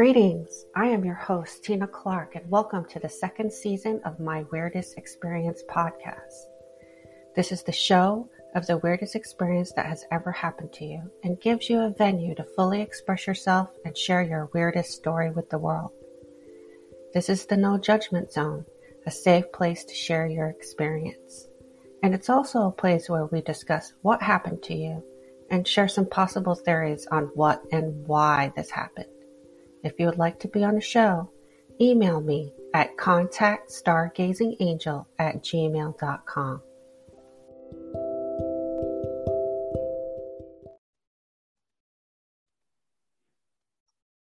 Greetings. I am your host, Tina Clark, and welcome to the second season of my Weirdest Experience podcast. This is the show of the weirdest experience that has ever happened to you and gives you a venue to fully express yourself and share your weirdest story with the world. This is the no judgment zone, a safe place to share your experience. And it's also a place where we discuss what happened to you and share some possible theories on what and why this happened. If you would like to be on the show, email me at contactstargazingangel at gmail.com.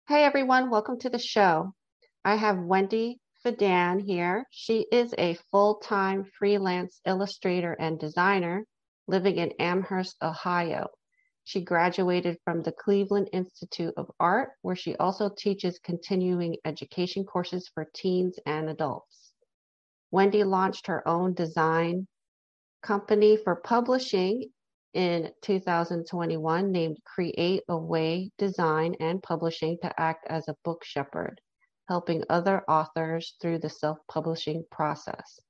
Hey everyone, welcome to the show. I have Wendy Fadan here. She is a full time freelance illustrator and designer living in Amherst, Ohio. She graduated from the Cleveland Institute of Art, where she also teaches continuing education courses for teens and adults. Wendy launched her own design company for publishing in 2021 named Create a Way Design and Publishing to act as a book shepherd, helping other authors through the self publishing process.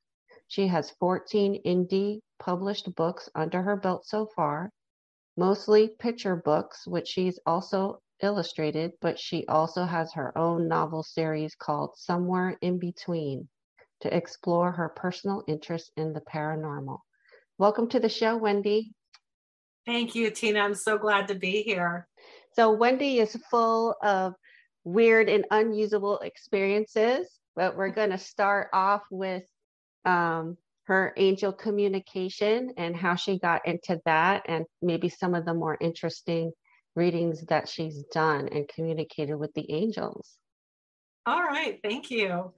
She has 14 indie published books under her belt so far, mostly picture books, which she's also illustrated, but she also has her own novel series called Somewhere in Between to explore her personal interest in the paranormal. Welcome to the show, Wendy. Thank you, Tina. I'm so glad to be here. So, Wendy is full of weird and unusable experiences, but we're going to start off with um, her angel communication and how she got into that, and maybe some of the more interesting readings that she's done and communicated with the angels. All right, thank you.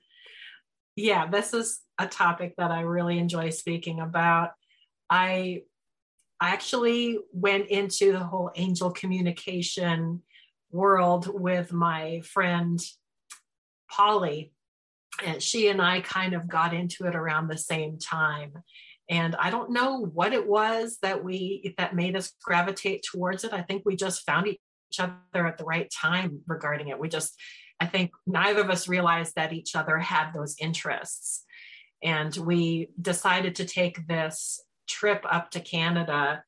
Yeah, this is a topic that I really enjoy speaking about. I actually went into the whole angel communication world with my friend Polly and she and I kind of got into it around the same time. And I don't know what it was that we that made us gravitate towards it. I think we just found each other at the right time regarding it. We just, I think neither of us realized that each other had those interests. And we decided to take this trip up to Canada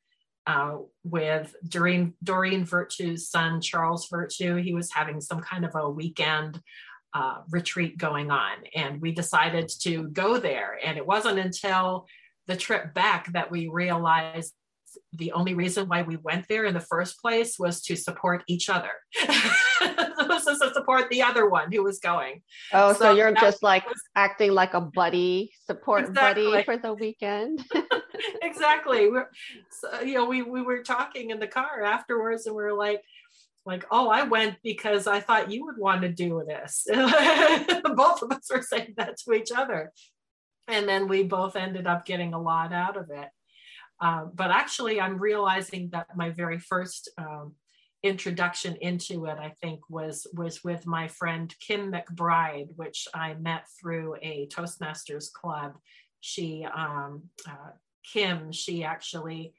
uh, with Doreen, Doreen Virtue's son, Charles Virtue. He was having some kind of a weekend uh, retreat going on. And we decided to go there. And it wasn't until the trip back that we realized the only reason why we went there in the first place was to support each other. was to support the other one who was going. Oh, so, so you're just like was, acting like a buddy, support exactly. buddy for the weekend. exactly. We're, so, you know, we we were talking in the car afterwards, and we are like, like, oh, I went because I thought you would want to do this. both of us were saying that to each other. And then we both ended up getting a lot out of it. Uh, but actually, I'm realizing that my very first um, introduction into it, I think, was was with my friend Kim McBride, which I met through a Toastmasters club. She, um, uh, Kim, she actually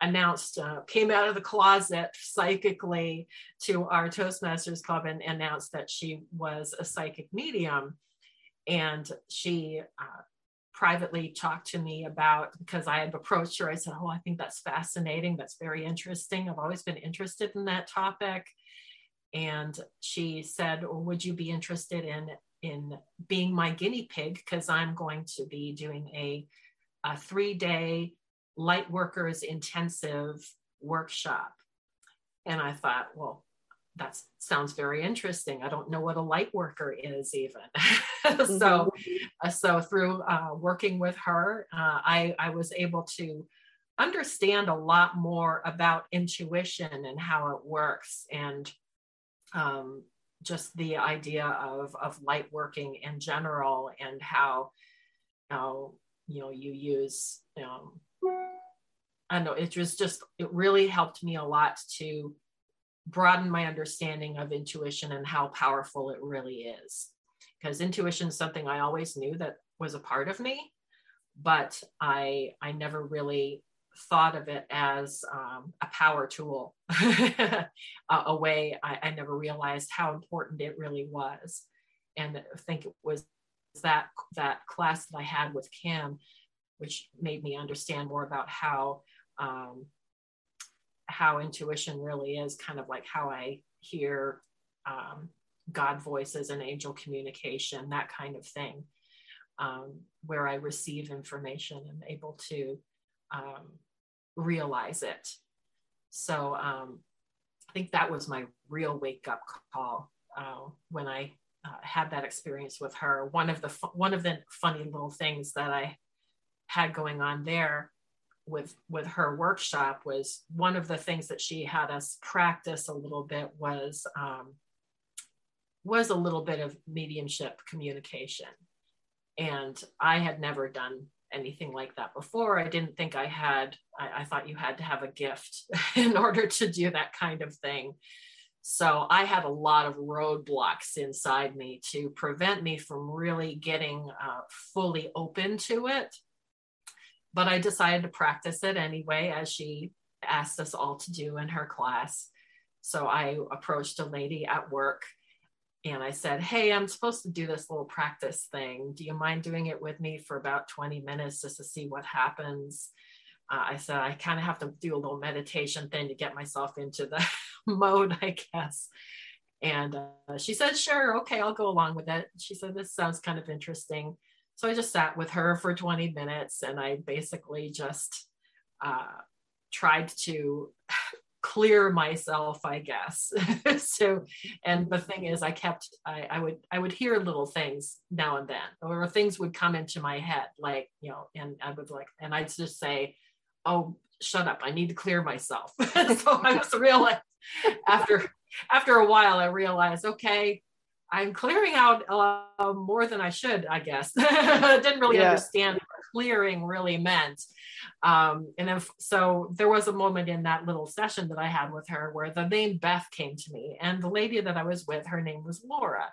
announced, uh, came out of the closet psychically to our Toastmasters Club and announced that she was a psychic medium. And she uh, privately talked to me about, because I had approached her, I said, Oh, I think that's fascinating. That's very interesting. I've always been interested in that topic. And she said, well, Would you be interested in? in being my guinea pig because i'm going to be doing a, a three day light workers intensive workshop. And I thought, well, that sounds very interesting. I don't know what a light worker is even. mm-hmm. so, uh, so through uh, working with her, uh, I, I was able to understand a lot more about intuition and how it works and um, just the idea of, of light working in general and how, how you know, you use um, I know it was just, it really helped me a lot to broaden my understanding of intuition and how powerful it really is. Because intuition is something I always knew that was a part of me, but I I never really thought of it as um, a power tool, a, a, way I, I, never realized how important it really was. And I think it was that that class that I had with Kim, which made me understand more about how um, how intuition really is, kind of like how I hear um, God voices and angel communication, that kind of thing, um, where I receive information and able to um, realize it. So um, I think that was my real wake up call uh, when I uh, had that experience with her. One of the one of the funny little things that I had going on there with with her workshop was one of the things that she had us practice a little bit was um, was a little bit of mediumship communication. And i had never done anything like that before. I didn't think i had I, I thought you had to have a gift in order to do that kind of thing. So I had a lot of roadblocks inside me to prevent me from really getting uh, fully open to it but I decided to practice it anyway, as she asked us all to do in her class. So I approached a lady at work and I said, Hey, I'm supposed to do this little practice thing. Do you mind doing it with me for about 20 minutes just to see what happens? Uh, I said, I kind of have to do a little meditation thing to get myself into the mode, I guess. And uh, she said, Sure, okay, I'll go along with it. She said, This sounds kind of interesting. So I just sat with her for 20 minutes and I basically just uh, tried to clear myself i guess. So and the thing is i kept I, I would i would hear little things now and then or things would come into my head like you know and i would like and i'd just say oh shut up. I need to clear myself. So i was realized after after a while i realized okay I'm clearing out uh, more than I should, I guess. Didn't really yeah. understand what clearing really meant. Um, and if, so there was a moment in that little session that I had with her where the name Beth came to me, and the lady that I was with, her name was Laura.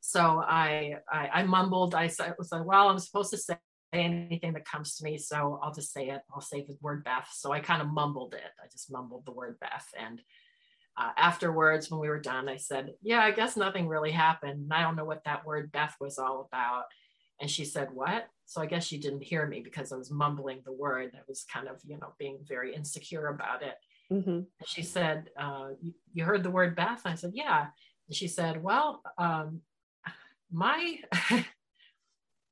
So I, I, I mumbled, I was like, well, I'm supposed to say anything that comes to me. So I'll just say it. I'll say the word Beth. So I kind of mumbled it. I just mumbled the word Beth. And uh, afterwards, when we were done, I said, Yeah, I guess nothing really happened. And I don't know what that word Beth was all about. And she said, What? So I guess she didn't hear me because I was mumbling the word. I was kind of, you know, being very insecure about it. Mm-hmm. She said, uh, You heard the word Beth? I said, Yeah. And she said, Well, um, my.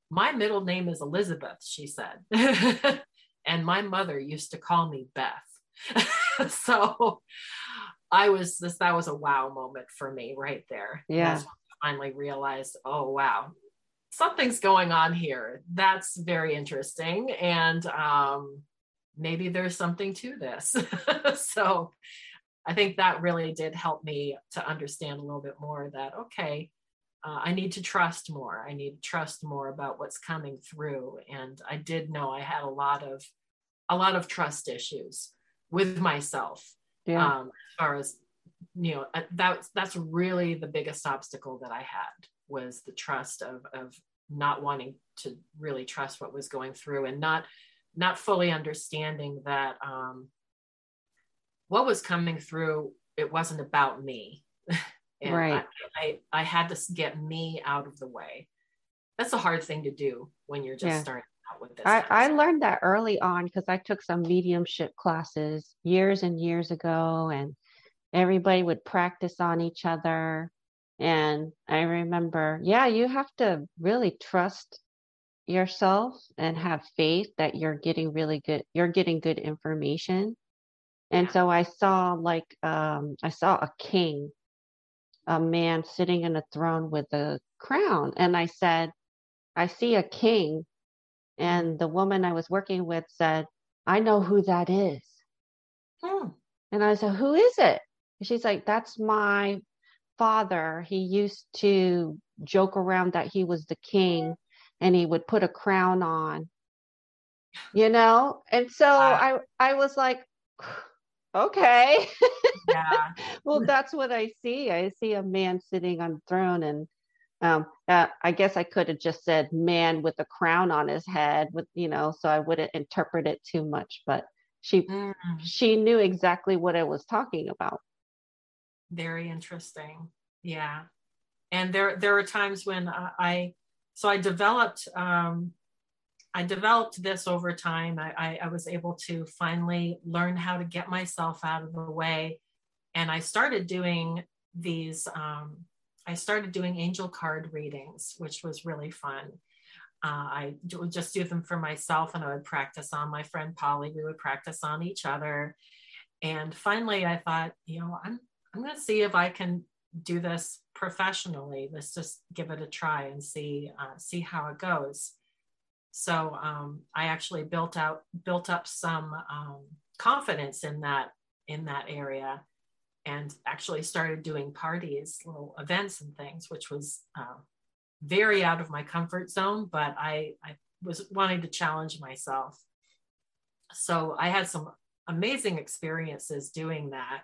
my middle name is Elizabeth, she said. and my mother used to call me Beth. so I was this that was a wow moment for me right there. Yeah. I finally realized, oh wow, something's going on here. That's very interesting. And um, maybe there's something to this. so I think that really did help me to understand a little bit more that, okay, uh, I need to trust more. I need to trust more about what's coming through. And I did know I had a lot of, a lot of trust issues with myself yeah. um, as far as you know uh, that's that's really the biggest obstacle that i had was the trust of of not wanting to really trust what was going through and not not fully understanding that um, what was coming through it wasn't about me and right. I, I, I had to get me out of the way that's a hard thing to do when you're just yeah. starting with this I, I learned that early on because i took some mediumship classes years and years ago and everybody would practice on each other. And I remember, yeah, you have to really trust yourself and have faith that you're getting really good, you're getting good information. And so I saw like, um, I saw a king, a man sitting in a throne with a crown. And I said, I see a king. And the woman I was working with said, I know who that is. Hmm. And I said, Who is it? she's like, That's my father. He used to joke around that he was the king and he would put a crown on, you know? And so I, I was like, okay. Yeah. well, that's what I see. I see a man sitting on a throne and Um, uh, I guess I could have just said man with a crown on his head, with you know, so I wouldn't interpret it too much. But she mm. she knew exactly what I was talking about. Very interesting. Yeah, and there there are times when I so I developed um, I developed this over time. I, I, I was able to finally learn how to get myself out of the way, and I started doing these. Um, I started doing angel card readings, which was really fun. Uh, I would just do them for myself and I would practice on my friend Polly. We would practice on each other. And finally, I thought, you know, I'm, I'm going to see if I can do this professionally. Let's just give it a try and see, uh, see how it goes. So um, I actually built out, built up some um, confidence in that, in that area and actually started doing parties, little events and things, which was uh, very out of my comfort zone, but I, I was wanting to challenge myself. So I had some amazing experiences doing that.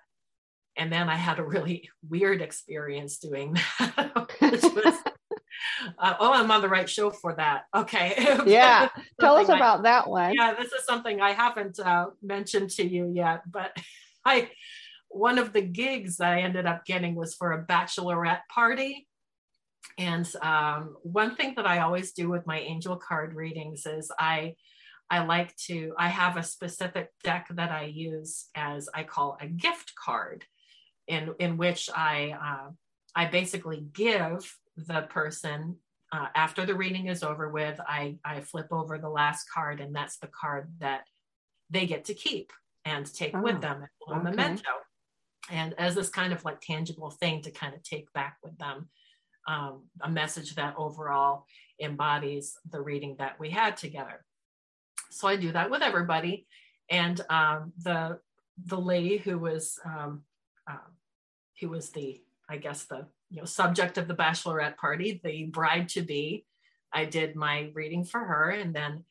And then I had a really weird experience doing that, which was, uh, oh, I'm on the right show for that. Okay. Yeah. Tell us about I, that one. Yeah, this is something I haven't uh, mentioned to you yet, but I, one of the gigs that I ended up getting was for a bachelorette party. And um, one thing that I always do with my angel card readings is I I like to I have a specific deck that I use as I call a gift card, in in which I uh, I basically give the person uh, after the reading is over with I I flip over the last card and that's the card that they get to keep and take oh, with them a okay. memento and as this kind of like tangible thing to kind of take back with them um, a message that overall embodies the reading that we had together. So i do that with everybody. And um, the the lady who was um, uh, who was the i guess the you know subject of the bachelorette party the bride to be i did my reading for her. And then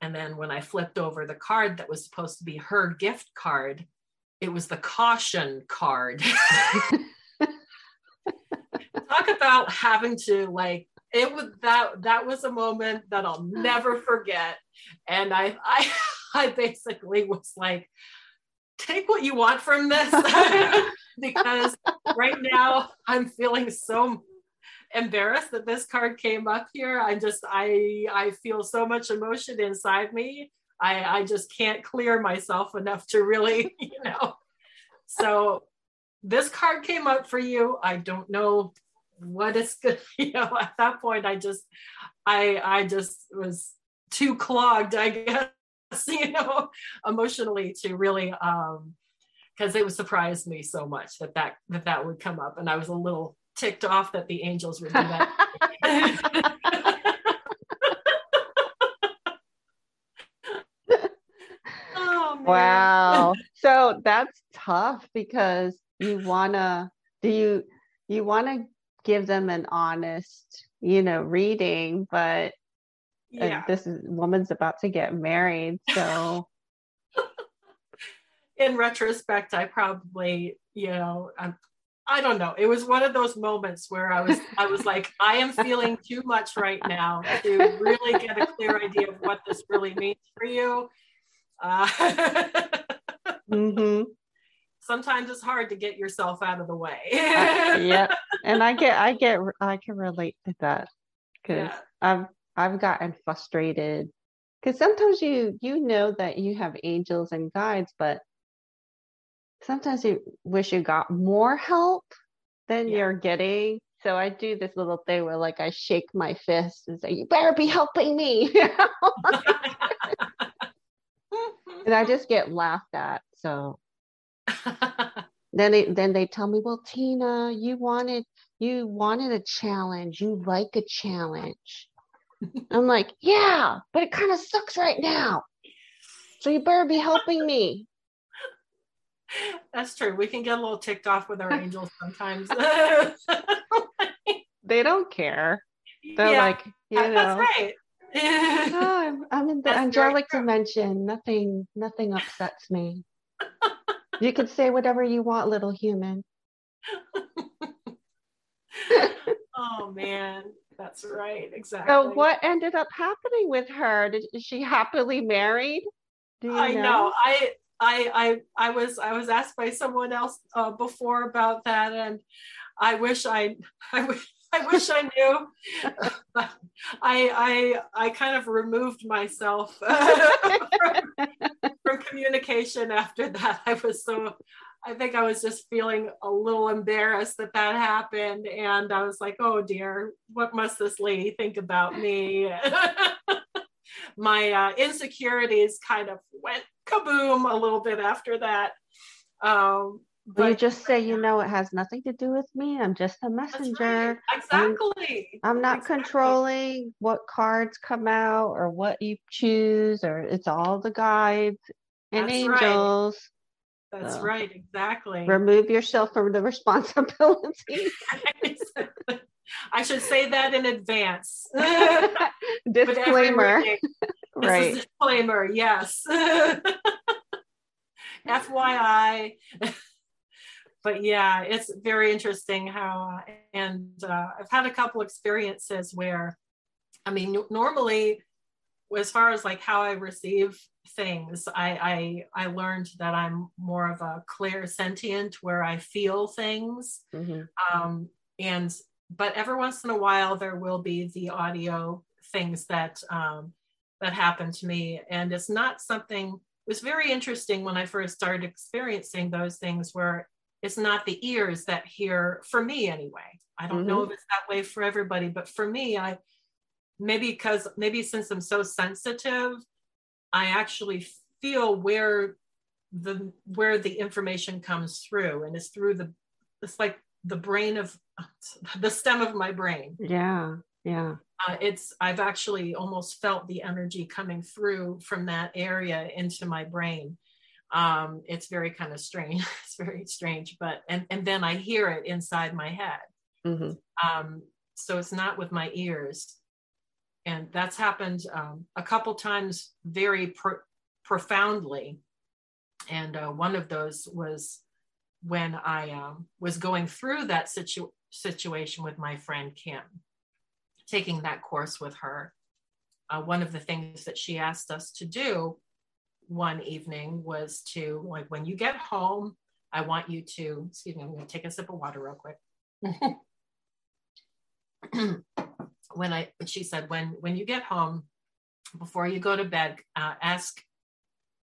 and then when i flipped over the card that was supposed to be her gift card it was the caution card. Talk about having to like it was that that was a moment that I'll never forget. And I I I basically was like, take what you want from this because right now I'm feeling so embarrassed that this card came up here. I just I I feel so much emotion inside me I, I just can't clear myself enough to really, you know. So this card came up for you. I don't know what it's good, you know, at that point I just I I just was too clogged, I guess, you know, emotionally to really um because it was surprised me so much that that that that would come up and I was a little ticked off that the angels would do that. Wow. so that's tough because you wanna do you you wanna give them an honest, you know, reading, but uh, yeah. this is, woman's about to get married, so in retrospect, I probably, you know, I'm, I don't know. It was one of those moments where I was, I was like, I am feeling too much right now to really get a clear idea of what this really means for you. Uh, mm-hmm. Sometimes it's hard to get yourself out of the way. uh, yeah, and I get, I get, I can relate to that because yeah. I've, I've gotten frustrated because sometimes you, you know that you have angels and guides, but sometimes you wish you got more help than yeah. you're getting. So I do this little thing where like I shake my fist and say, "You better be helping me." and I just get laughed at. So then they then they tell me, well, Tina, you wanted you wanted a challenge. You like a challenge. I'm like, yeah, but it kind of sucks right now. So you better be helping me. That's true. We can get a little ticked off with our angels sometimes. they don't care. They're yeah, like, you know, that's right oh, I'm, I'm in the That's angelic dimension. Nothing, nothing upsets me. you can say whatever you want, little human. oh man, that's right. Exactly. So what ended up happening with her? Did, is she happily married? Do you I know? know. I I I I was I was asked by someone else uh, before about that, and I wish I I wish I wish I knew. I I I kind of removed myself from, from communication after that. I was so I think I was just feeling a little embarrassed that that happened, and I was like, "Oh dear, what must this lady think about me?" My uh, insecurities kind of went kaboom a little bit after that. Um, but, you just say, you know, it has nothing to do with me. I'm just a messenger. Right. Exactly. I'm, I'm not exactly. controlling what cards come out or what you choose, or it's all the guides and That's angels. Right. That's so, right. Exactly. Remove yourself from the responsibility. I should say that in advance. disclaimer. right. Disclaimer. Yes. FYI but yeah, it's very interesting how, and uh, I've had a couple experiences where, I mean, normally, as far as like how I receive things, I I, I learned that I'm more of a clairsentient where I feel things, mm-hmm. um, and but every once in a while there will be the audio things that um, that happen to me, and it's not something. It was very interesting when I first started experiencing those things where it's not the ears that hear for me anyway. I don't mm-hmm. know if it's that way for everybody but for me i maybe because maybe since i'm so sensitive i actually feel where the where the information comes through and it's through the it's like the brain of the stem of my brain. Yeah yeah. Uh, it's i've actually almost felt the energy coming through from that area into my brain um, it's very kind of strange. it's very strange, but and and then I hear it inside my head. Mm-hmm. Um, so it's not with my ears, and that's happened um, a couple times very pro- profoundly. And uh, one of those was when I um, was going through that situ- situation with my friend Kim, taking that course with her. Uh, one of the things that she asked us to do one evening was to like when you get home, I want you to, excuse me, I'm going to take a sip of water real quick. when I, she said, when when you get home, before you go to bed, uh, ask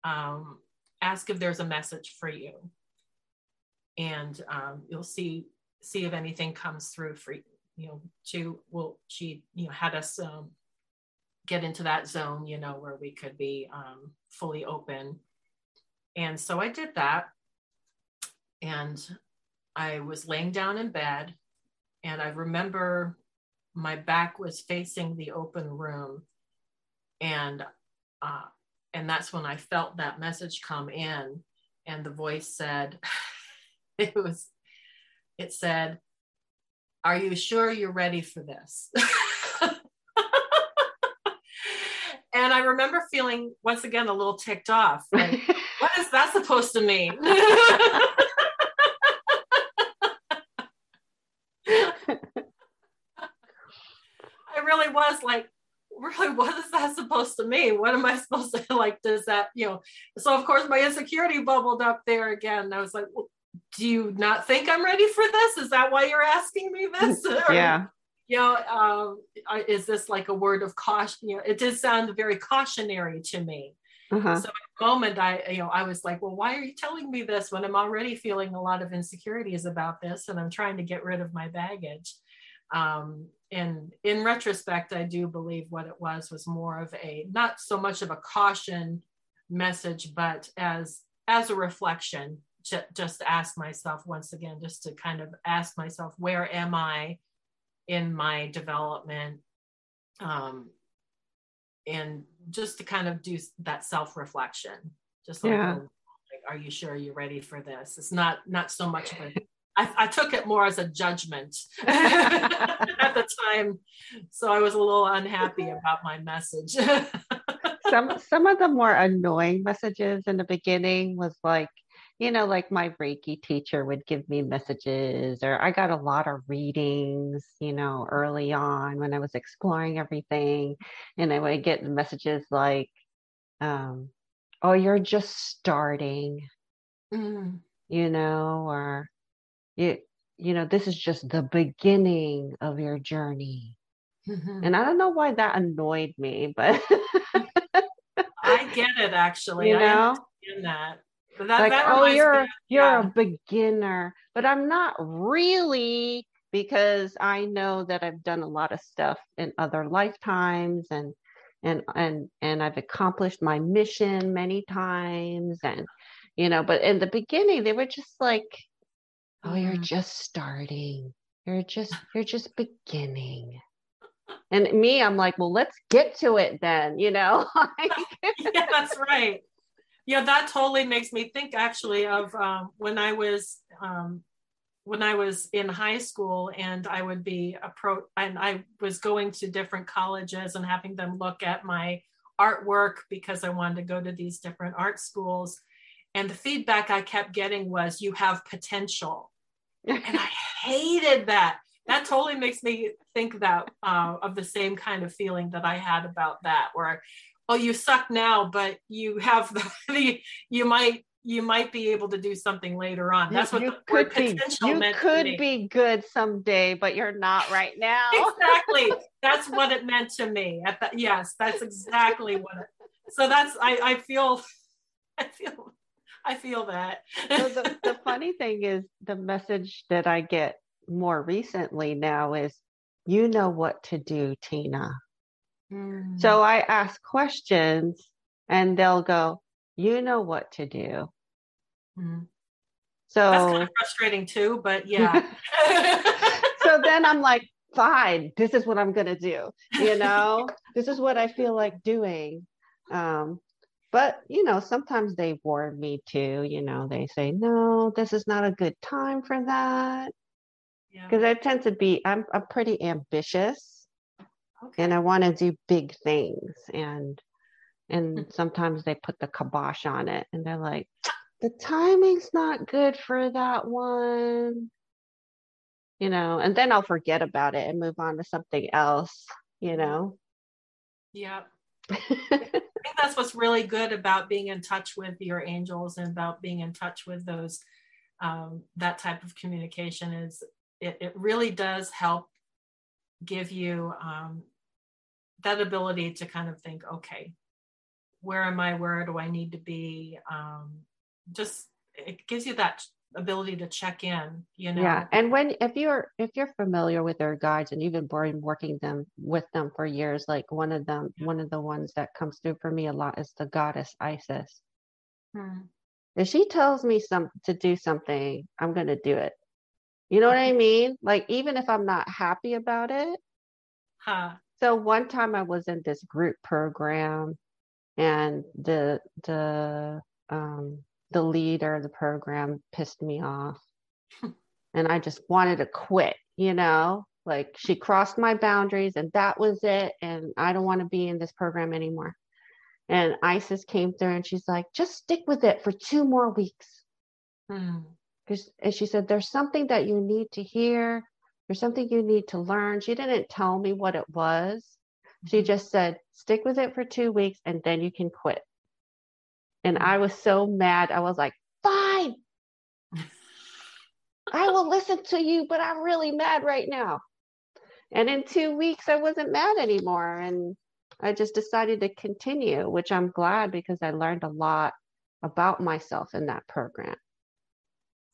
um, ask if there's a message for you, and um, you'll see see if anything comes through for you. You know, to well, she you know had us um, get into that zone, you know, where we could be um, fully open. And so I did that. And I was laying down in bed. And I remember my back was facing the open room. And uh, and that's when I felt that message come in. And the voice said, it was, it said, Are you sure you're ready for this? And I remember feeling once again a little ticked off. Like, what is that supposed to mean? I really was like, really, what is that supposed to mean? What am I supposed to like? Does that, you know? So, of course, my insecurity bubbled up there again. I was like, well, do you not think I'm ready for this? Is that why you're asking me this? yeah you know, um, is this like a word of caution? You know, it did sound very cautionary to me. Uh-huh. So at the moment, I, you know, I was like, well, why are you telling me this when I'm already feeling a lot of insecurities about this and I'm trying to get rid of my baggage? Um, and in retrospect, I do believe what it was was more of a not so much of a caution message, but as as a reflection, to, just ask myself once again, just to kind of ask myself, where am I? In my development um, and just to kind of do that self-reflection just like, yeah. like are you sure you're ready for this it's not not so much of a I, I took it more as a judgment at the time so i was a little unhappy about my message some some of the more annoying messages in the beginning was like you know, like my Reiki teacher would give me messages, or I got a lot of readings, you know, early on when I was exploring everything. And I would get messages like, um, oh, you're just starting, Mm. you know, or you, you know, this is just the beginning of your journey. Mhm. And I don't know why that annoyed me, but I get it actually. you I know, understand that. But that, like, that oh, you're me, you're yeah. a beginner, but I'm not really because I know that I've done a lot of stuff in other lifetimes and and and and I've accomplished my mission many times and you know, but in the beginning they were just like, oh, you're Mm. just starting. You're just you're just beginning. And me, I'm like, well, let's get to it then, you know? Yeah, that's right. Yeah, that totally makes me think actually of um, when I was um, when I was in high school and I would be appro and I was going to different colleges and having them look at my artwork because I wanted to go to these different art schools. And the feedback I kept getting was, "You have potential," and I hated that. That totally makes me think that uh, of the same kind of feeling that I had about that, where oh, you suck now, but you have the, the you might you might be able to do something later on. That's what you the could word be potential you meant to could be good someday but you're not right now exactly. That's what it meant to me. At that, yes, that's exactly what. It, so that's I I feel I feel I feel that. so the, the funny thing is the message that i get more recently now is you know what to do tina Mm. so i ask questions and they'll go you know what to do Mm. so that's kind of frustrating too, but yeah. so then I'm like, fine, this is what I'm gonna do. You know, this is what I feel like doing. Um, but you know, sometimes they warn me too. You know, they say, no, this is not a good time for that yeah. because I tend to be, I'm, I'm pretty ambitious Okay. and I want to do big things, and and sometimes they put the kibosh on it, and they're like, the timing's not good for that one you know, and then I'll forget about it and move on to something else, you know. Yeah. I think that's what's really good about being in touch with your angels and about being in touch with those um, that type of communication is it, it really does help give you um, that ability to kind of think okay where am i where do i need to be um, just it gives you that ability to check in you know Yeah, and when if you're if you're familiar with their guides and you've been working them with them for years, like one of them, one of the ones that comes through for me a lot is the goddess Isis. Hmm. If she tells me some to do something, I'm gonna do it. You know what I mean? Like even if I'm not happy about it. Huh. So one time I was in this group program, and the the um the leader of the program pissed me off and I just wanted to quit, you know, like she crossed my boundaries and that was it. And I don't want to be in this program anymore. And Isis came through and she's like, just stick with it for two more weeks. Because and she said, there's something that you need to hear. There's something you need to learn. She didn't tell me what it was. She mm-hmm. just said, stick with it for two weeks and then you can quit. And mm. I was so mad. I was like, fine. I will listen to you, but I'm really mad right now. And in two weeks, I wasn't mad anymore. And I just decided to continue, which I'm glad because I learned a lot about myself in that program.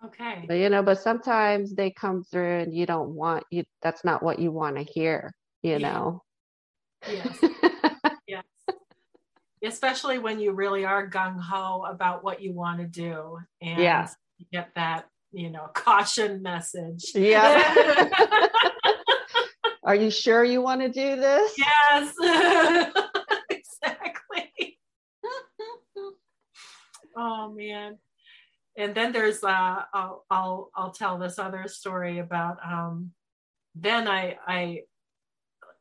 Okay But you know, but sometimes they come through and you don't want you that's not what you want to hear, you know. yes yes especially when you really are gung-ho about what you want to do and Yeah. you get that you know caution message Yeah. Are you sure you want to do this? yes exactly oh man and then there's uh I'll, I'll i'll tell this other story about um then i i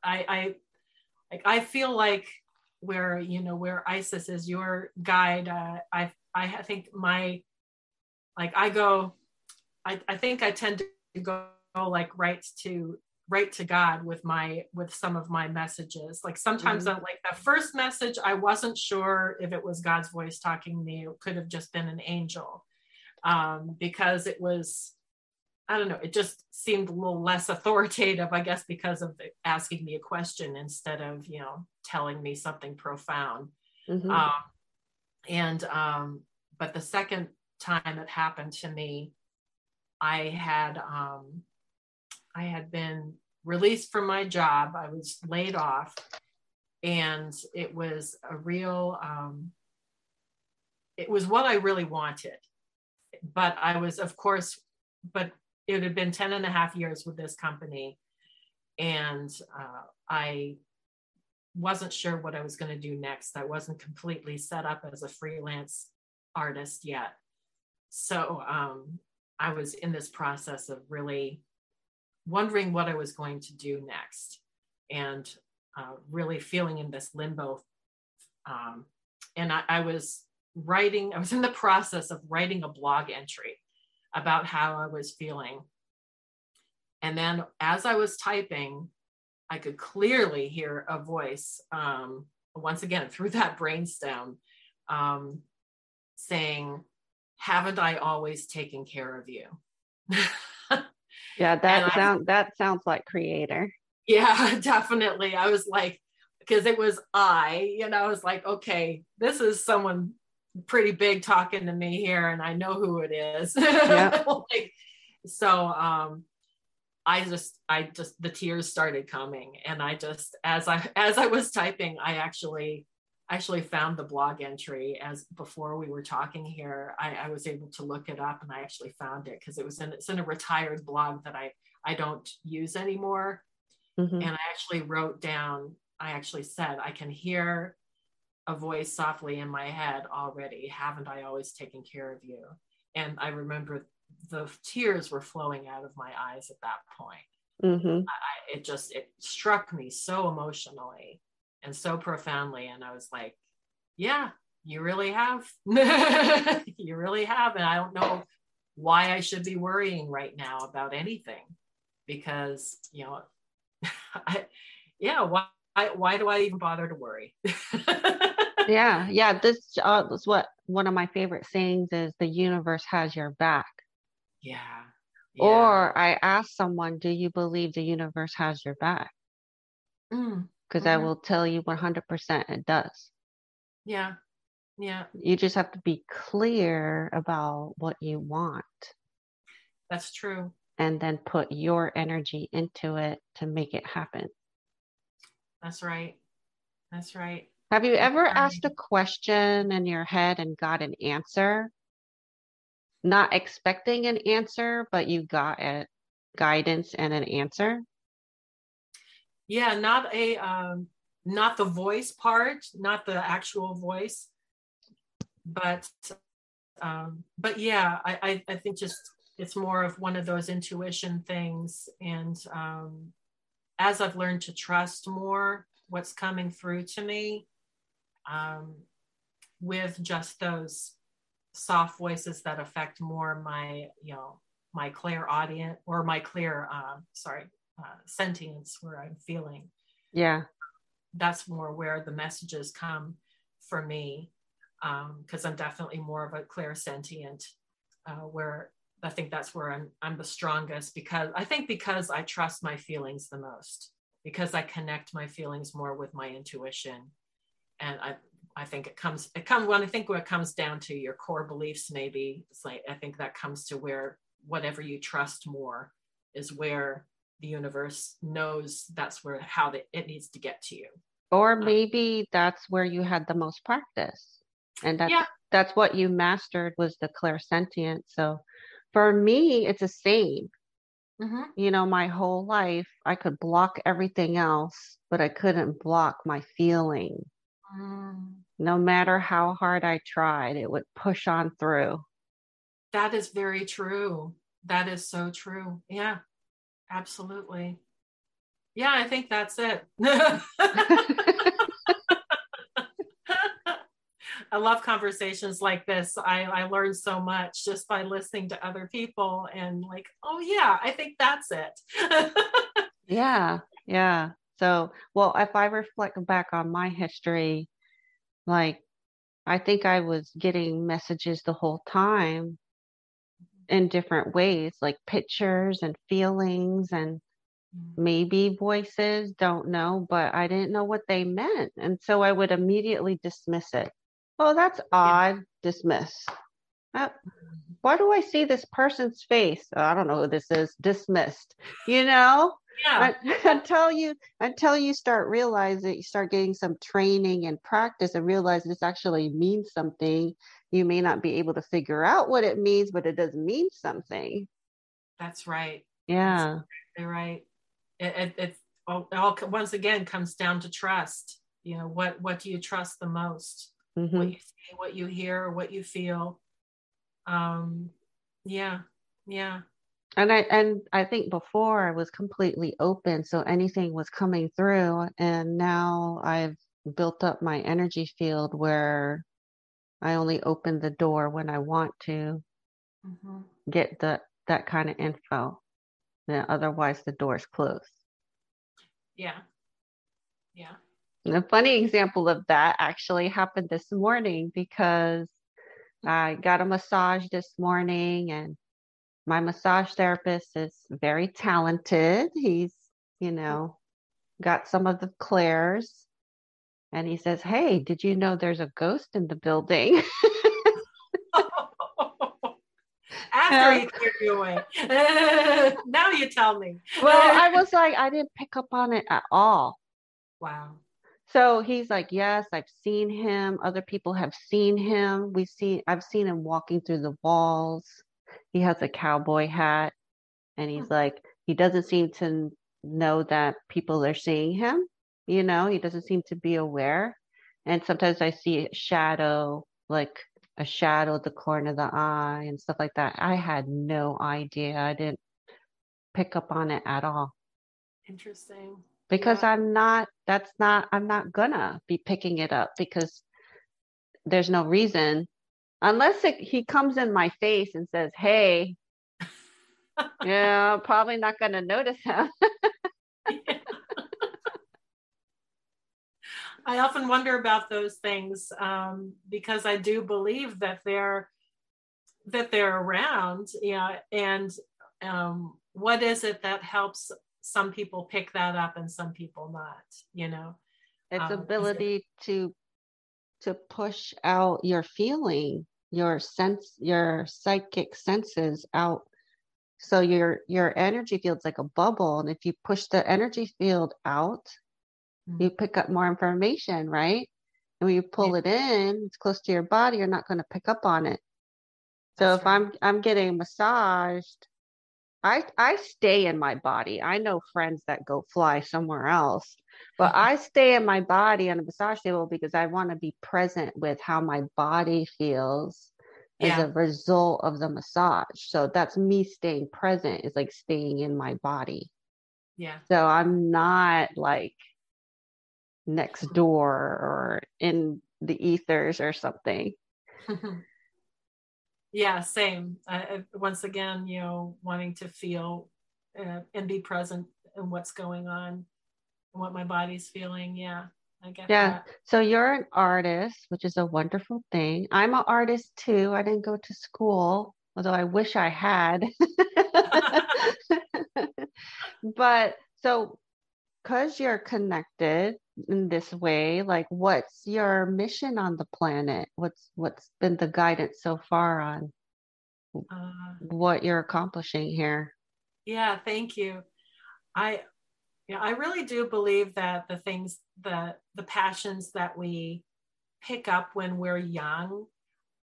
i i like i feel like where you know where isis is your guide uh, i i think my like I go, I, I think I tend to go like right to right to God with my with some of my messages. Like sometimes mm-hmm. like the first message, I wasn't sure if it was God's voice talking to me. It could have just been an angel. Um, because it was, I don't know, it just seemed a little less authoritative, I guess, because of asking me a question instead of, you know, telling me something profound. Mm-hmm. Um, and um, but the second time it happened to me, I had um, I had been released from my job. I was laid off, and it was a real. Um, it was what I really wanted, but I was, of course, but it had been 10 and a half years with this company and uh, i wasn't sure what I was going to do next. I wasn't completely set up as a freelance artist yet. So um, I was in this process of really wondering what I was going to do next and uh, really feeling in this limbo. Um, and I, I was writing, I was in the process of writing a blog entry about how I was feeling. And then as I was typing, I could clearly hear a voice, um, once again, through that brainstem, um, saying, Haven't I always taken care of you? yeah, that sounds that sounds like creator. Yeah, definitely. I was like, because it was I, you know, I was like, okay, this is someone pretty big talking to me here, and I know who it is. Yeah. like, so um I just I just the tears started coming and I just as I as I was typing I actually actually found the blog entry as before we were talking here I, I was able to look it up and I actually found it because it was in it's in a retired blog that I I don't use anymore mm-hmm. and I actually wrote down I actually said I can hear a voice softly in my head already haven't I always taken care of you and I remember the tears were flowing out of my eyes at that point. Mm-hmm. I, it just it struck me so emotionally and so profoundly, and I was like, "Yeah, you really have. you really have." And I don't know why I should be worrying right now about anything, because you know, I, yeah, why why do I even bother to worry? yeah, yeah. This uh, is what one of my favorite sayings is: "The universe has your back." Yeah. yeah. Or I ask someone, do you believe the universe has your back? Because mm. mm-hmm. I will tell you 100% it does. Yeah. Yeah. You just have to be clear about what you want. That's true. And then put your energy into it to make it happen. That's right. That's right. Have you ever asked a question in your head and got an answer not expecting an answer, but you got a guidance and an answer? Yeah, not a um, not the voice part, not the actual voice, but um, but yeah, I, I, I think just it's more of one of those intuition things, and um, as I've learned to trust more what's coming through to me, um, with just those soft voices that affect more my you know my clairaudience or my clear uh, sorry uh, sentience where i'm feeling. Yeah. That's more where the messages come for me because um, i'm definitely more of a clairsentient uh, where i think that's where i'm i'm the strongest because i think because i trust my feelings the most because i connect my feelings more with my intuition and I, I think it comes it comes when I think when it comes down to your core beliefs, maybe it's like I think that comes to where whatever you trust more is where the universe knows that's where how the, it needs to get to you. Or um, maybe that's where you had the most practice. And that's yeah. that's what you mastered was the clairsentient. So for me, it's the same. Mm-hmm. You know, my whole life I could block everything else, but I couldn't block my feeling. Mm no matter how hard I tried, it would push on through. That is very true. That is so true. Yeah, absolutely. Yeah, I think that's it. I love conversations like this. I, I learned so much just by listening to other people and like, oh yeah, I think that's it. yeah, yeah. So, well, if I reflect back on my history, like I think I was getting messages the whole time in different ways, like pictures and feelings and mm. maybe voices, don't know, but I didn't know what they meant. And so I would immediately dismiss it. Oh, that's odd. Dismiss. Uh, why do I see this person's face? Oh, I don't know who this is. Dismissed. You know? Yeah. until you until you start realizing you start getting some training and practice and realize this actually means something you may not be able to figure out what it means, but it does mean something. That's right. Yeah. That's right. It, it, it all, all, once again comes down to trust. You know, what, what do you trust the most? Mm-hmm. What you see, what you hear, what you feel. Um, yeah. Yeah. And I and I think before I was completely open, so anything was coming through, and now I've built up my energy field where I only open the door when I want to mm-hmm. get the that kind of info. Then otherwise the door's closed. Yeah. Yeah. And a funny example of that actually happened this morning because I got a massage this morning and my massage therapist is very talented. He's, you know, got some of the clairs and he says, Hey, did you know there's a ghost in the building? After he cleared you away. now you tell me. well, I was like, I didn't pick up on it at all. Wow. So he's like, Yes, I've seen him. Other people have seen him. We see I've seen him walking through the walls. He has a cowboy hat. And he's like, he doesn't seem to know that people are seeing him you know he doesn't seem to be aware and sometimes i see a shadow like a shadow at the corner of the eye and stuff like that i had no idea i didn't pick up on it at all interesting because yeah. i'm not that's not i'm not gonna be picking it up because there's no reason unless it, he comes in my face and says hey yeah probably not gonna notice him I often wonder about those things um, because I do believe that they're that they're around. Yeah, and um, what is it that helps some people pick that up and some people not? You know, its um, ability it- to to push out your feeling, your sense, your psychic senses out so your your energy field's like a bubble and if you push the energy field out mm-hmm. you pick up more information, right? And when you pull yeah. it in, it's close to your body, you're not going to pick up on it. So That's if right. I'm I'm getting massaged, I I stay in my body. I know friends that go fly somewhere else, but mm-hmm. I stay in my body on a massage table because I want to be present with how my body feels yeah. as a result of the massage. So that's me staying present is like staying in my body. Yeah. So I'm not like next door or in the ethers or something. yeah, same. Once again, you know, wanting to feel uh, and be present in what's going on and what my body's feeling. Yeah. I get yeah. That. So you're an artist, which is a wonderful thing. I'm an artist too. I didn't go to school, although I wish I had. but so because you're connected in this way? Like what's your mission on the planet? What's what's been the guidance so far on uh, what you're accomplishing here? Yeah thank you. I yeah i really do believe that the things that the passions that we pick up when we're young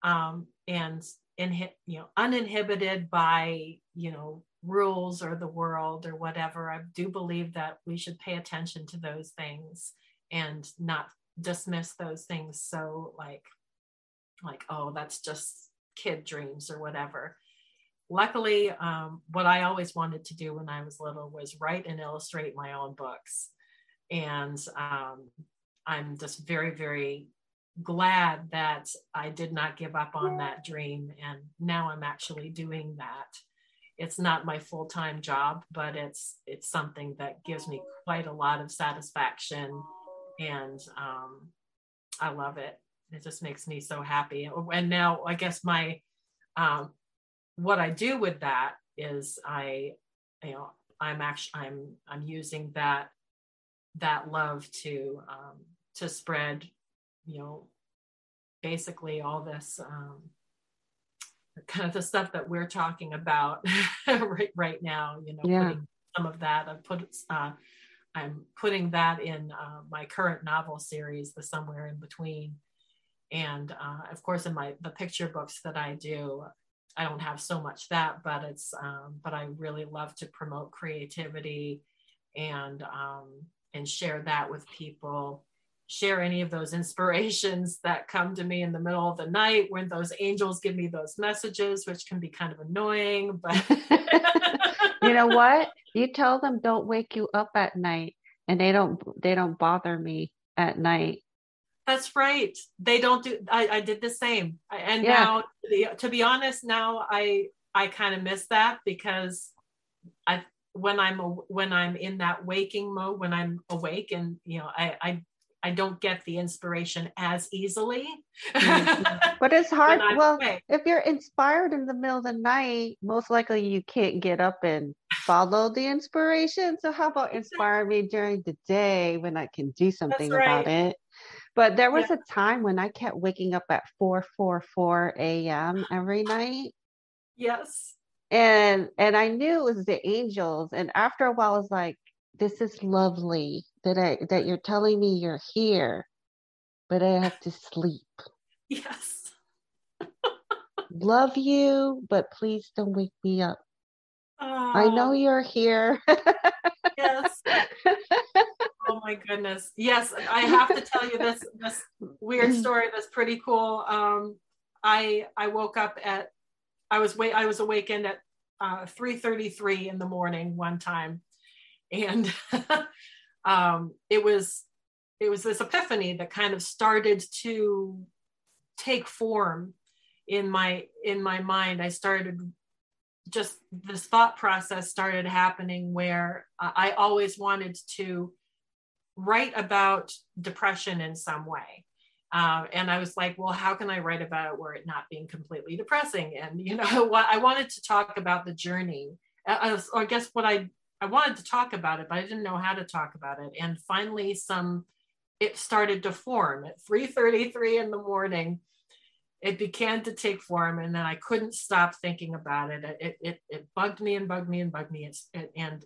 um, and inhi- you know uninhibited by you know rules or the world or whatever i do believe that we should pay attention to those things and not dismiss those things so like like oh that's just kid dreams or whatever luckily um, what i always wanted to do when i was little was write and illustrate my own books and um, i'm just very very glad that I did not give up on that dream. And now I'm actually doing that. It's not my full-time job, but it's it's something that gives me quite a lot of satisfaction, and um, I love it. It just makes me so happy. And now I guess my um, what I do with that is I, you know, I'm actually I'm I'm using that that love to um, to spread you know, basically all this um, kind of the stuff that we're talking about right, right now, you know, yeah. some of that, I put, uh, I'm putting that in uh, my current novel series, The Somewhere in Between. And uh, of course, in my the picture books that I do, I don't have so much that, but it's um, but I really love to promote creativity and um, and share that with people share any of those inspirations that come to me in the middle of the night when those angels give me those messages, which can be kind of annoying. But you know what? You tell them don't wake you up at night, and they don't they don't bother me at night. That's right. They don't do. I, I did the same, and yeah. now to be, to be honest, now I I kind of miss that because I when I'm when I'm in that waking mode, when I'm awake, and you know, I I I don't get the inspiration as easily. mm-hmm. But it's hard. well, if you're inspired in the middle of the night, most likely you can't get up and follow the inspiration. So how about inspire me during the day when I can do something right. about it? But there was yeah. a time when I kept waking up at 4 4 4 a.m. every night. Yes. And and I knew it was the angels. And after a while, I was like, this is lovely that I that you're telling me you're here, but I have to sleep. Yes. Love you, but please don't wake me up. Oh. I know you're here. yes. Oh my goodness. Yes, I have to tell you this this weird story that's pretty cool. Um, I I woke up at I was wait I was awakened at uh, 3:33 in the morning one time and um, it was it was this epiphany that kind of started to take form in my in my mind. I started just this thought process started happening where i always wanted to write about depression in some way. Uh, and i was like well how can i write about it where it not being completely depressing? And you know what i wanted to talk about the journey uh, or i guess what i I wanted to talk about it, but I didn't know how to talk about it. And finally, some it started to form at 3:33 in the morning. It began to take form, and then I couldn't stop thinking about it. It it, it bugged me and bugged me and bugged me. It's, it, and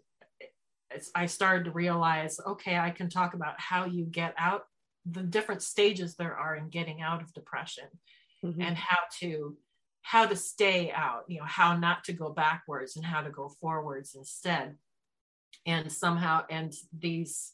it's, I started to realize, okay, I can talk about how you get out the different stages there are in getting out of depression, mm-hmm. and how to how to stay out. You know, how not to go backwards and how to go forwards instead and somehow and these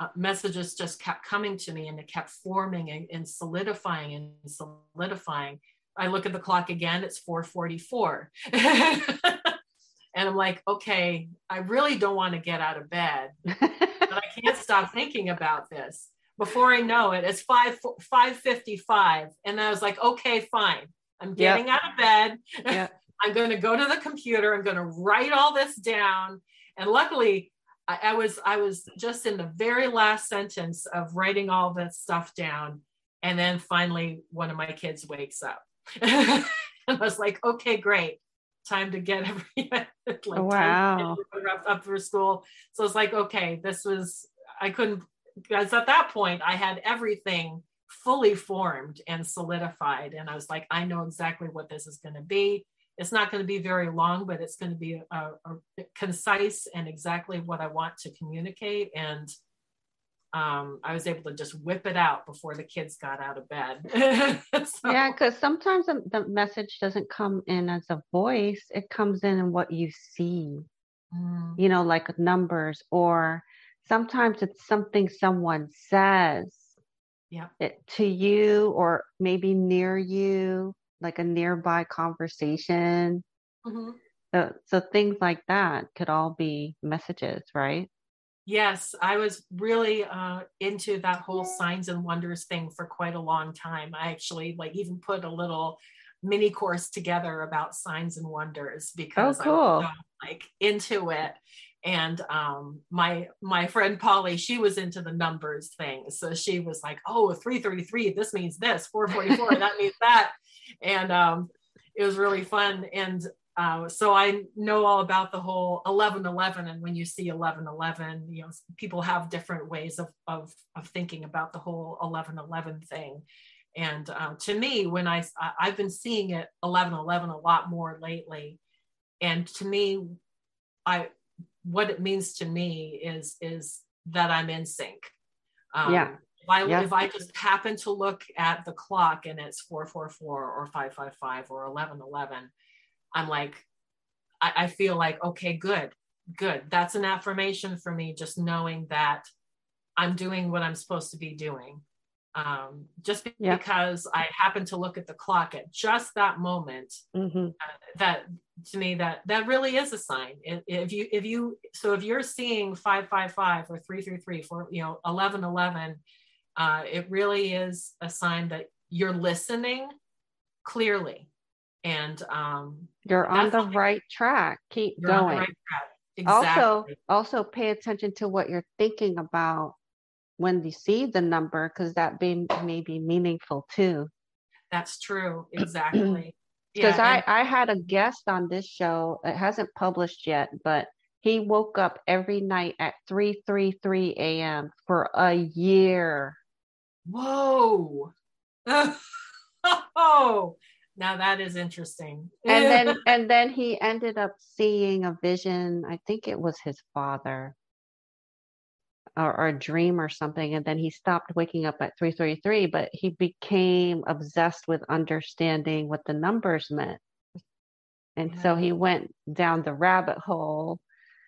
uh, messages just kept coming to me and it kept forming and, and, solidifying and solidifying. I look at the clock again it's 444 and i'm like okay i really don't want to get out of bed but i can't stop thinking about this. Before i know it it's 5 555 and i was like okay fine. I'm getting yep. out of bed. Yep. i'm going to go to the computer. I'm going to write all this down and luckily, I, I was I was just in the very last sentence of writing all that stuff down, and then finally one of my kids wakes up, and I was like, okay, great, time to get every like oh, wow. up, up for school. So it's like, okay, this was I couldn't because at that point I had everything fully formed and solidified, and I was like, I know exactly what this is going to be it's not going to be very long, but it's going to be a, a concise and exactly what I want to communicate. And um, I was able to just whip it out before the kids got out of bed. so. Yeah, because sometimes the, message doesn't come in as a voice, it comes in in what you see, mm. you know, like numbers, or sometimes it's something someone says yeah. it, to you or maybe near you like a nearby conversation. Mm-hmm. So, so things like that could all be messages, right? Yes, I was really uh, into that whole signs and wonders thing for quite a long time. I actually like even put a little mini course together about signs and wonders because oh, cool. I was so, like into it. And um, my my friend Polly, she was into the numbers thing, so she was like, "Oh, 333, this means this. 444, that means that." And um, it was really fun. And uh, so I know all about the whole 1111. And when you see 1111, you know, people have different ways of, of, of thinking about the whole 1111 thing. And uh, to me, when I, I've been seeing it 1111 a lot more lately. And to me, I, what it means to me is, is that I'm in sync. Um, yeah. If I, yeah. if I just happen to look at the clock and it's 444 or 555 or 1111, I'm like, I, I feel like, okay, good, good. That's an affirmation for me, just knowing that I'm doing what I'm supposed to be doing. Um, just yeah. because I happen to look at the clock at just that moment, mm-hmm. uh, that to me that that really is a sign. If, if, you if you so if you're seeing five five five or three three three for you know eleven eleven, uh, it really is a sign that you're listening clearly and um, you're on the right track. Keep going. right track. Exactly. also also pay attention to what you're thinking about when you see the number because that be, may be meaningful too. That's true. Exactly. Because yeah, i i had a guest on this show. It hasn't published yet but he woke up every night at 3 3 3 a.m for a year whoa. Oh now that is interesting. And then and then he ended up seeing a vision. I think it was his father. Or, or, a dream or something. And then he stopped waking up at 333 but he became obsessed with understanding what the numbers meant. And yeah. so he went down the rabbit hole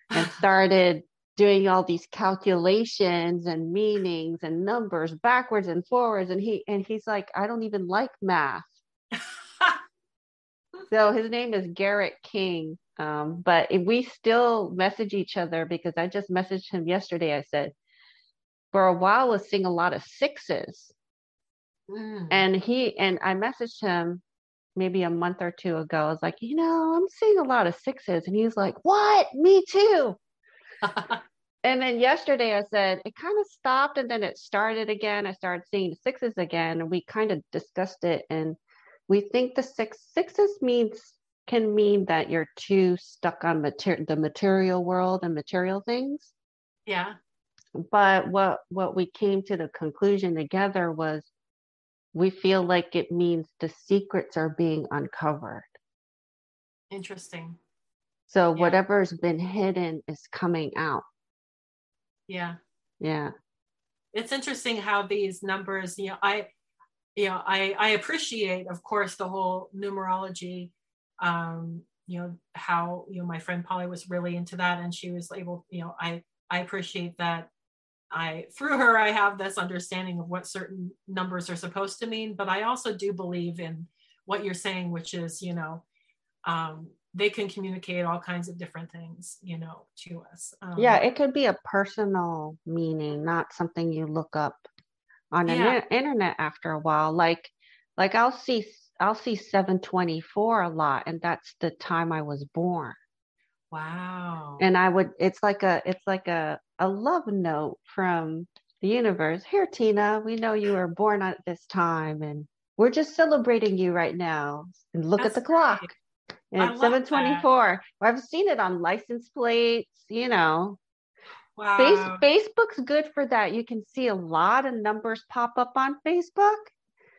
and started doing all these calculations and meanings and numbers backwards and forwards and he and he's like i don't even like math so his name is Garrett King. Um, but we still message each other because I just messaged him yesterday. I said, for a while, I was seeing a lot of sixes. Mm. And he and I messaged him maybe a month or two ago. I was like, you know, I'm seeing a lot of sixes. And he's like, what? Me too. and then yesterday I said it kind of stopped and then it started again. I started seeing sixes again. And we kind of discussed it. And we think the six sixes means can mean that you're too stuck on mater- the material world and material things. Yeah. But what what we came to the conclusion together was we feel like it means the secrets are being uncovered. Interesting. So yeah. whatever's been hidden is coming out. Yeah. Yeah. It's interesting how these numbers, you know, I you know, I, I appreciate, of course, the whole numerology, um, you know, how, you know, my friend Polly was really into that and she was able, you know, I, I appreciate that I, through her, I have this understanding of what certain numbers are supposed to mean, but I also do believe in what you're saying, which is, you know, um, they can communicate all kinds of different things, you know, to us. Um, yeah, it could be a personal meaning, not something you look up on yeah. the internet after a while. Like, like I'll see I'll see 724 a lot, and that's the time I was born. Wow. And I would it's like a it's like a a love note from the universe. Here, Tina, we know you were born at this time and we're just celebrating you right now. And look that's at the clock. And it's 724. That. I've seen it on license plates, you know. Wow. Face, Facebook's good for that. You can see a lot of numbers pop up on Facebook.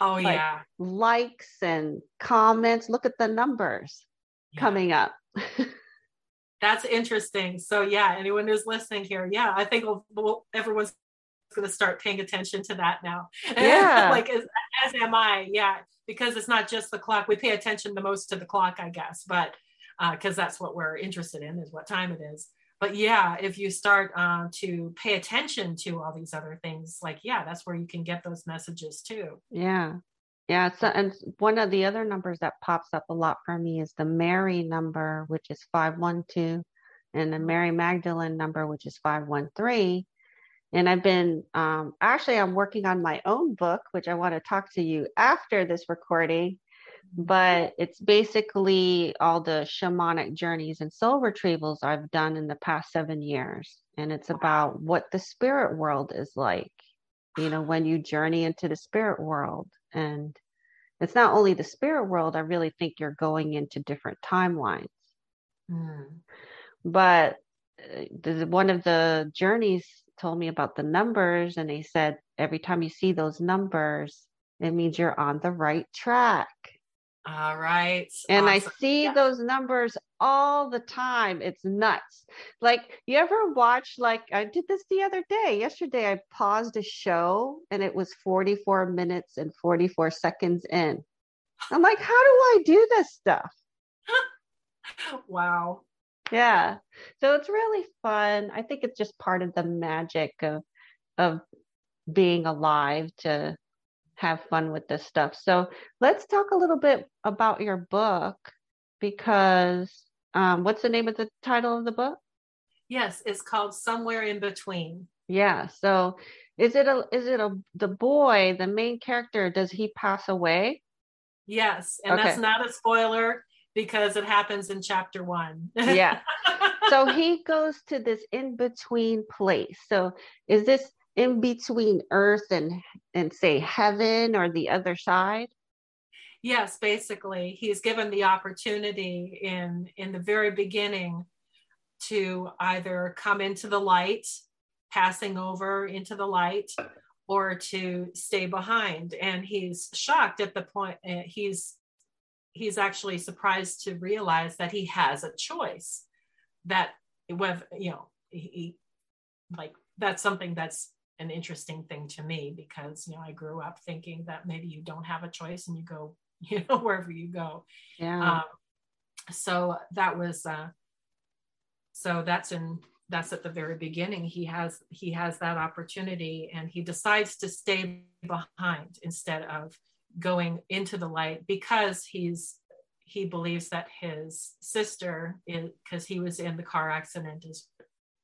Oh like yeah. Likes and comments. Look at the numbers yeah. coming up. That's interesting. So yeah, anyone who's listening here, yeah, I think we'll, we'll, everyone's going to start paying attention to that now. Yeah. like as, as am I. Yeah, because it's not just the clock. We pay attention the most to the clock, I guess, but because uh, that's what we're interested in is what time it is but yeah if you start uh, to pay attention to all these other things like yeah that's where you can get those messages too yeah yeah so, and one of the other numbers that pops up a lot for me is the mary number which is 512 and the Mary Magdalene number, which is 513. And I've been um, actually, I'm working on my own book, which I want to talk to you after this recording. But it's basically all the shamanic journeys and soul retrievals I've done in the past seven years. And it's about what the spirit world is like, you know, when you journey into the spirit world. And it's not only the spirit world, I really think you're going into different timelines. Mm. But uh, the, one of the journeys told me about the numbers, and they said every time you see those numbers, it means you're on the right track. All right. And awesome. I see yeah. those numbers all the time. It's nuts. Like, you ever watch, like, I did this the other day. Yesterday, I paused a show and it was 44 minutes and 44 seconds in. I'm like, how do I do this stuff? wow. Yeah. So it's really fun. I think it's just part of the magic of of being alive to have fun with this stuff. So let's talk a little bit about your book because um, what's the name of the title of the book? Yes, it's called Somewhere in Between. Yeah. So is it a is it a the boy, the main character, does he pass away? Yes, and okay. that's not a spoiler because it happens in chapter one. yeah. So he goes to this in between place. So is this in between earth and and say heaven or the other side? Yes, basically, he's given the opportunity in in the very beginning to either come into the light, passing over into the light, or to stay behind. And he's shocked at the point. Uh, he's he's actually surprised to realize that he has a choice that whether you know he, like that's something that's an interesting thing to me because you know i grew up thinking that maybe you don't have a choice and you go you know wherever you go. Yeah. Um, so that was uh so that's in that's at the very beginning. He has he has that opportunity and he decides to stay behind instead of going into the light because he's he believes that his sister because he was in the car accident as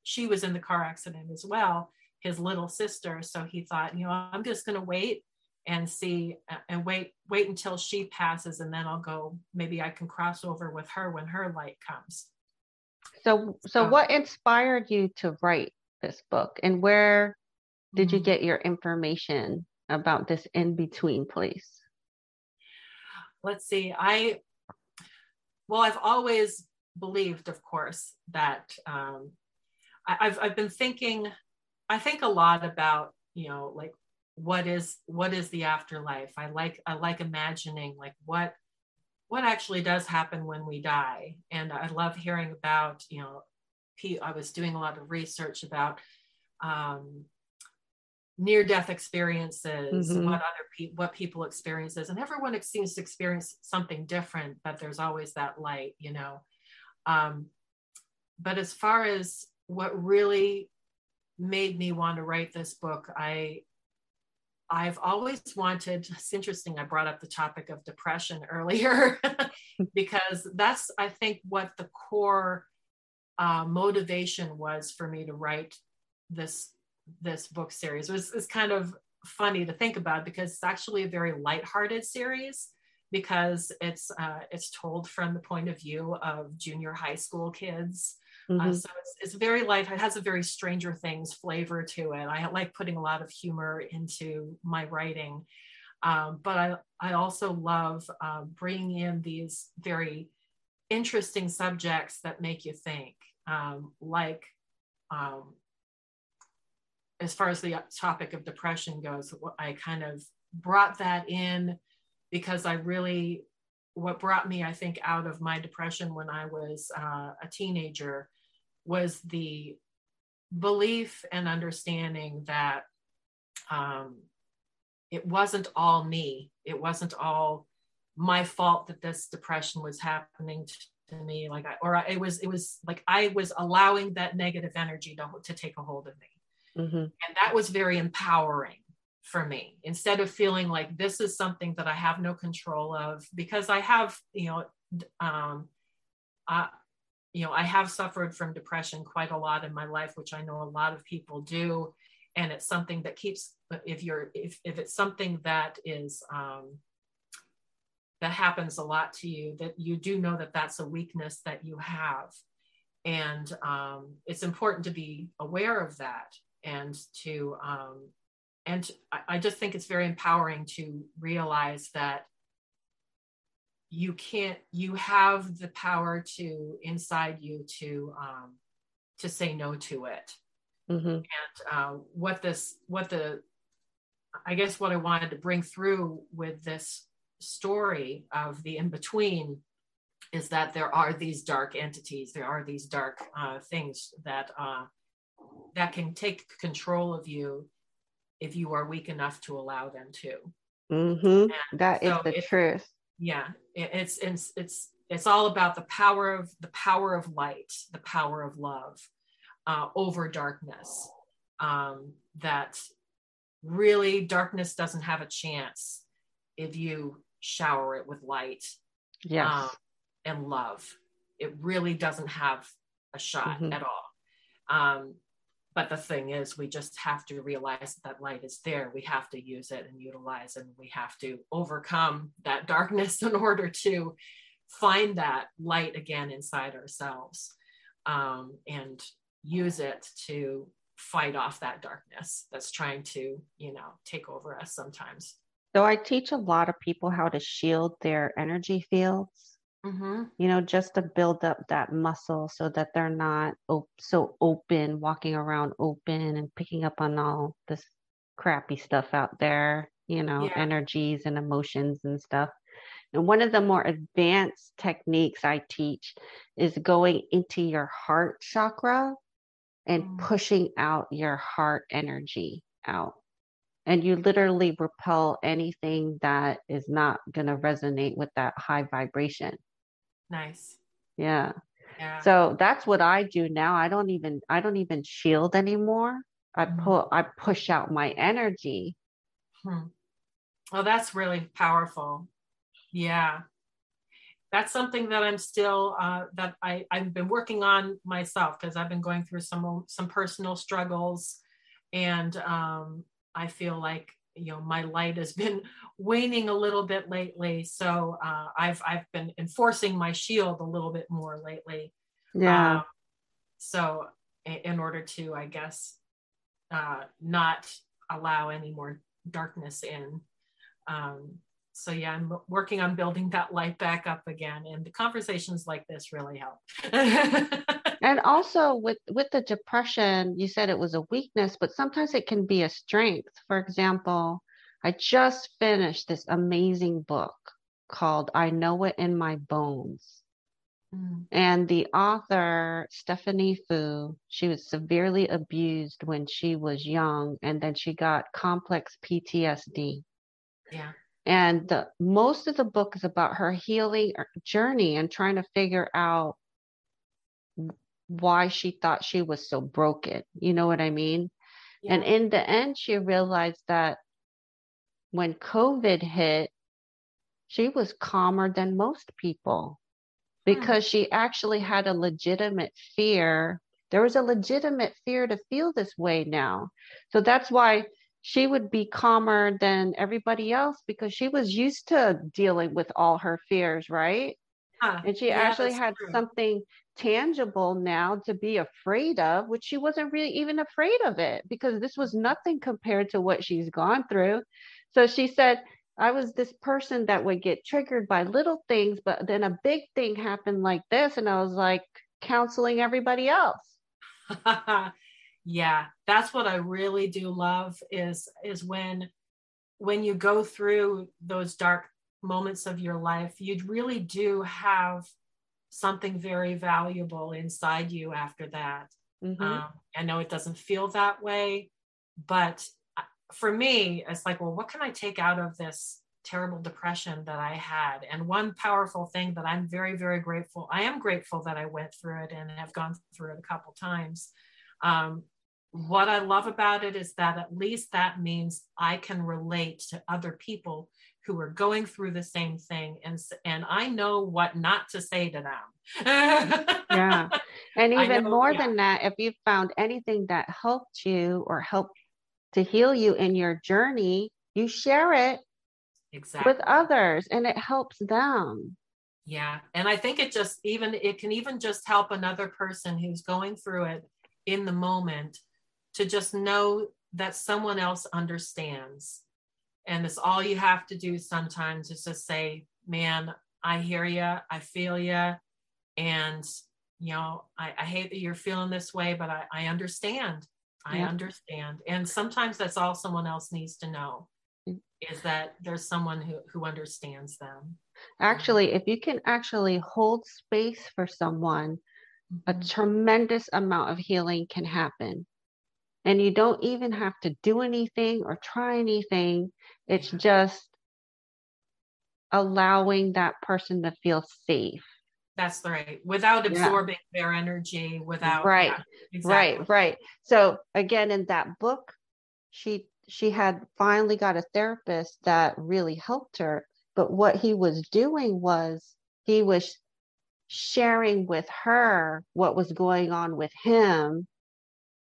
she was in the car accident as well his little sister. So he thought you know i'm just going to wait and see and wait wait until she passes and then i'll go maybe i can cross over with her when her light comes. So so um, what inspired you to write this book and where did you mm-hmm. get your information about this in between place? Let's see. I well i've always believed of course that um, I, have I've been thinking i think a lot about you know like what is what is the afterlife? I like i like imagining like what what actually does happen when we die. And i love hearing about you know i was doing a lot of research about um, near death experiences mm-hmm. what other people what people experiences and everyone seems to experience something different but there's always that light you know um, but as far as what really made me want to write this book i i've always wanted it's interesting i brought up the topic of depression earlier because that's i think what the core uh, motivation was for me to write this this book series. Was, it's kind of funny to think about because it's actually a very lighthearted series because it's uh, it's told from the point of view of junior high school kids. Uh, mm-hmm. Uh, so it's, it's very light. It has a very Stranger Things flavor to it. I like putting a lot of humor into my writing, um, but I I also love uh, bringing in these very interesting subjects that make you think, um, like um, as far as the topic of depression goes, I kind of brought that in because I really, what brought me, I think, out of my depression when I was uh, a teenager was the belief and understanding that um, it wasn't all me. It wasn't all my fault that this depression was happening to me. Like I, or I, it was, it was like I was allowing that negative energy to, to take a hold of me. Mm-hmm. And that was very empowering for me instead of feeling like this is something that I have no control of because I have, you know, um, I, you know, I have suffered from depression quite a lot in my life, which I know a lot of people do. And it's something that keeps, if you're, if, if it's something that is, um, that happens a lot to you, that you do know that that's a weakness that you have. And um, it's important to be aware of that and to, um, and I just think it's very empowering to realize that you can't you have the power to inside you to um, to say no to it mm-hmm. and uh, what this what the i guess what i wanted to bring through with this story of the in between is that there are these dark entities there are these dark uh, things that uh, that can take control of you if you are weak enough to allow them to mm-hmm. that so is the truth yeah it's it's it's it's all about the power of the power of light the power of love uh, over darkness um, that really darkness doesn't have a chance if you shower it with light yes. Um, and love it really doesn't have a shot mm-hmm. at all um, but the thing is we just have to realize that, light is there. We have to use it and utilize and we have to overcome that darkness in order to find that light again inside ourselves um, and use it to fight off that darkness that's trying to you know take over us sometimes. So i teach a lot of people how to shield their energy fields Mm-hmm. You know, just to build up that muscle so that they're not op- so open, walking around open and picking up on all this crappy stuff out there, you know, yeah. energies and emotions and stuff. And one of the more advanced techniques I teach is going into your heart chakra and mm. pushing out your heart energy out. And you literally repel anything that is not going to resonate with that high vibration. Nice. Yeah. Yeah. So that's what I do now. I don't even I don't even shield anymore. I mm-hmm. pull I push out my energy. Hmm. Well, that's really powerful. Yeah. That's something that I'm still uh, that I I've been working on myself because I've been going through some some personal struggles, and um, I feel like you know my light has been waning a little bit lately. So uh, i've i've been enforcing my shield a little bit more lately. Yeah. Um, so in order to i guess uh, not allow any more darkness in um, so yeah i'm working on building that light back up again and the conversations like this really help. And also with with the depression you said it was a weakness but sometimes it can be a strength. For example i just finished this amazing book called i know it in my bones. Mm. and the author stephanie foo she was severely abused when she was young and then she got complex ptsd yeah and the, most of the book is about her healing er, journey and trying to figure out why she thought she was so broken. You know what I mean? Yeah. And in the end, she realized that when COVID hit, she was calmer than most people because hmm. she actually had a legitimate fear. There was a legitimate fear to feel this way now. So that's why she would be calmer than everybody else because she was used to dealing with all her fears, right? Huh. And she yeah, actually had true. something tangible now to be afraid of, which she wasn't really even afraid of it because this was nothing compared to what she's gone through. So she said, I was this person that would get triggered by little things, but then a big thing happened like this. And I was like counseling everybody else. yeah, that's what I really do love is is when when you go through those dark moments of your life, you really do have something very valuable inside you after that. Mm-hmm. Um, I know it doesn't feel that way, but uh, for me, it's like, well, what can I take out of this terrible depression that I had? And one powerful thing that I'm very, very grateful, I am grateful that I went through it and have gone through it a couple times. Um, what I love about it is that at least that means I can relate to other people who are going through the same thing and and I know what not to say to them. yeah. And even know, more yeah. than that, if you found anything that helped you or helped to heal you in your journey, you share it exactly. with others and it helps them. Yeah. And I think it just even it can even just help another person who's going through it in the moment to just know that someone else understands. And it's all you have to do sometimes is just say, man, I hear you, I feel you. And, you know, I, I hate that you're feeling this way, but I, I understand. I Yeah. understand. And sometimes that's all someone else needs to know Mm. is that there's someone who, who understands them. Actually, if you can actually hold space for someone, a Mhm. tremendous amount of healing can happen. And you don't even have to do anything or try anything. It's Yeah. just allowing that person to feel safe. That's right. Without Yeah. absorbing their energy, without Right, exactly. Right, right. So again, in that book, she she had finally got a therapist that really helped her. But what he was doing was he was sharing with her what was going on with him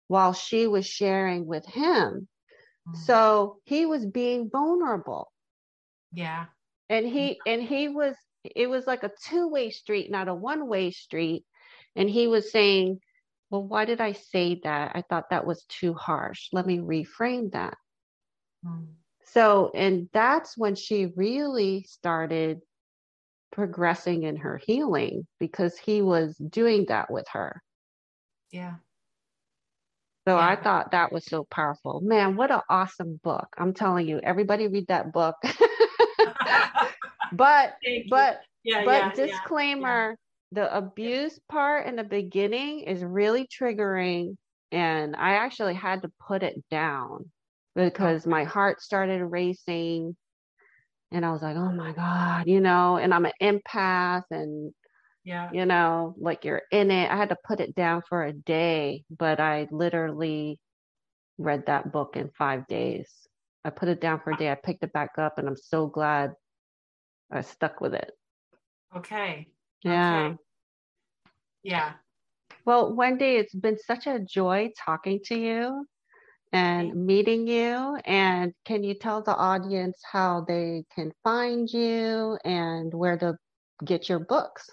while she was sharing with him. Mm. So he was being vulnerable. yeah. and he and he was it was like a two-way street not a one-way street and he was saying well why did i say that i thought that was too harsh let me reframe that Mm. so and that's when she really started progressing in her healing because he was doing that with her Yeah. So i thought that was so powerful. Man what an awesome book. I'm telling you everybody read that book. But but yeah, but yeah, yeah. disclaimer the abuse part in the beginning is really triggering and i actually had to put it down because my heart started racing and i was like oh my god you know and i'm an empath and Yeah. you know like you're in it i had to put it down for a day but i literally read that book in five days i put it down for a day i picked it back up and i'm so glad i stuck with it Okay. yeah Okay. Yeah. Well, Wendy, it's been such a joy talking to you and meeting you. And can you tell the audience how they can find you and where to get your books?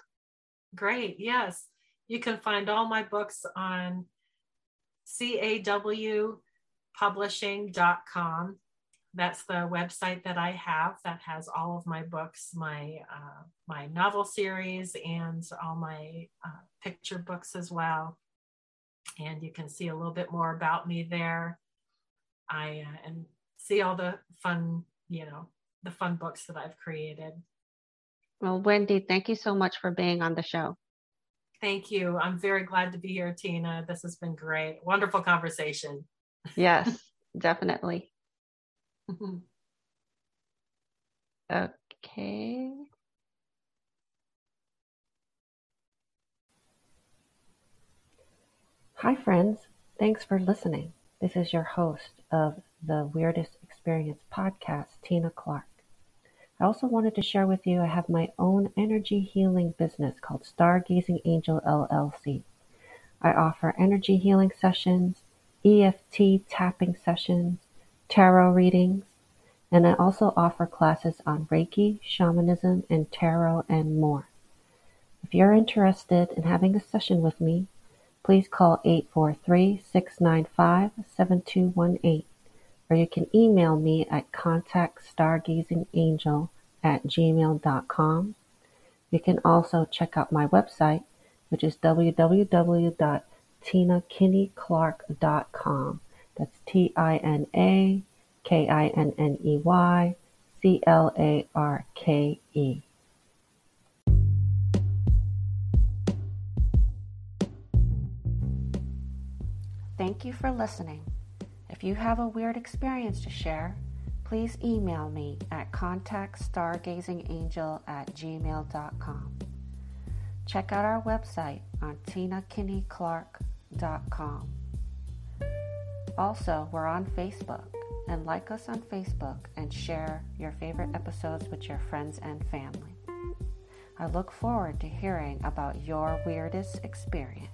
Great. Yes. You can find all my books on cawpublishing.com. That's the website that I have that has all of my books, my uh, my novel series, and all my uh, picture books as well. And you can see a little bit more about me there. I uh, and see all the fun, you know, the fun books that I've created. Well, Wendy, thank you so much for being on the show. Thank you. I'm very glad to be here, Tina. This has been great. Wonderful conversation. Yes, definitely. Okay. Hi, friends. Thanks for listening. This is your host of the Weirdest Experience podcast, Tina Clarke. I also wanted to share with you I have my own energy healing business called Stargazing Angel LLC. I offer energy healing sessions, EFT tapping sessions, tarot readings, and I also offer classes on Reiki, shamanism, and tarot and more. If you're interested in having a session with me, please call 843-695-7218 or you can email me at contactstargazingangel at gmail.com. You can also check out my website, which is www.tinakinneyclarke.com. That's T-I-N-A K-I-N-N-E-Y C-L-A-R-K-E. Thank you for listening. You have a weird experience to share, please email me at contactstargazingangel at gmail.com. Check out our website on tinakinneyclarke.com. Also, we're on Facebook. and like us on Facebook and share your favorite episodes with your friends and family. I look forward to hearing about your weirdest experience.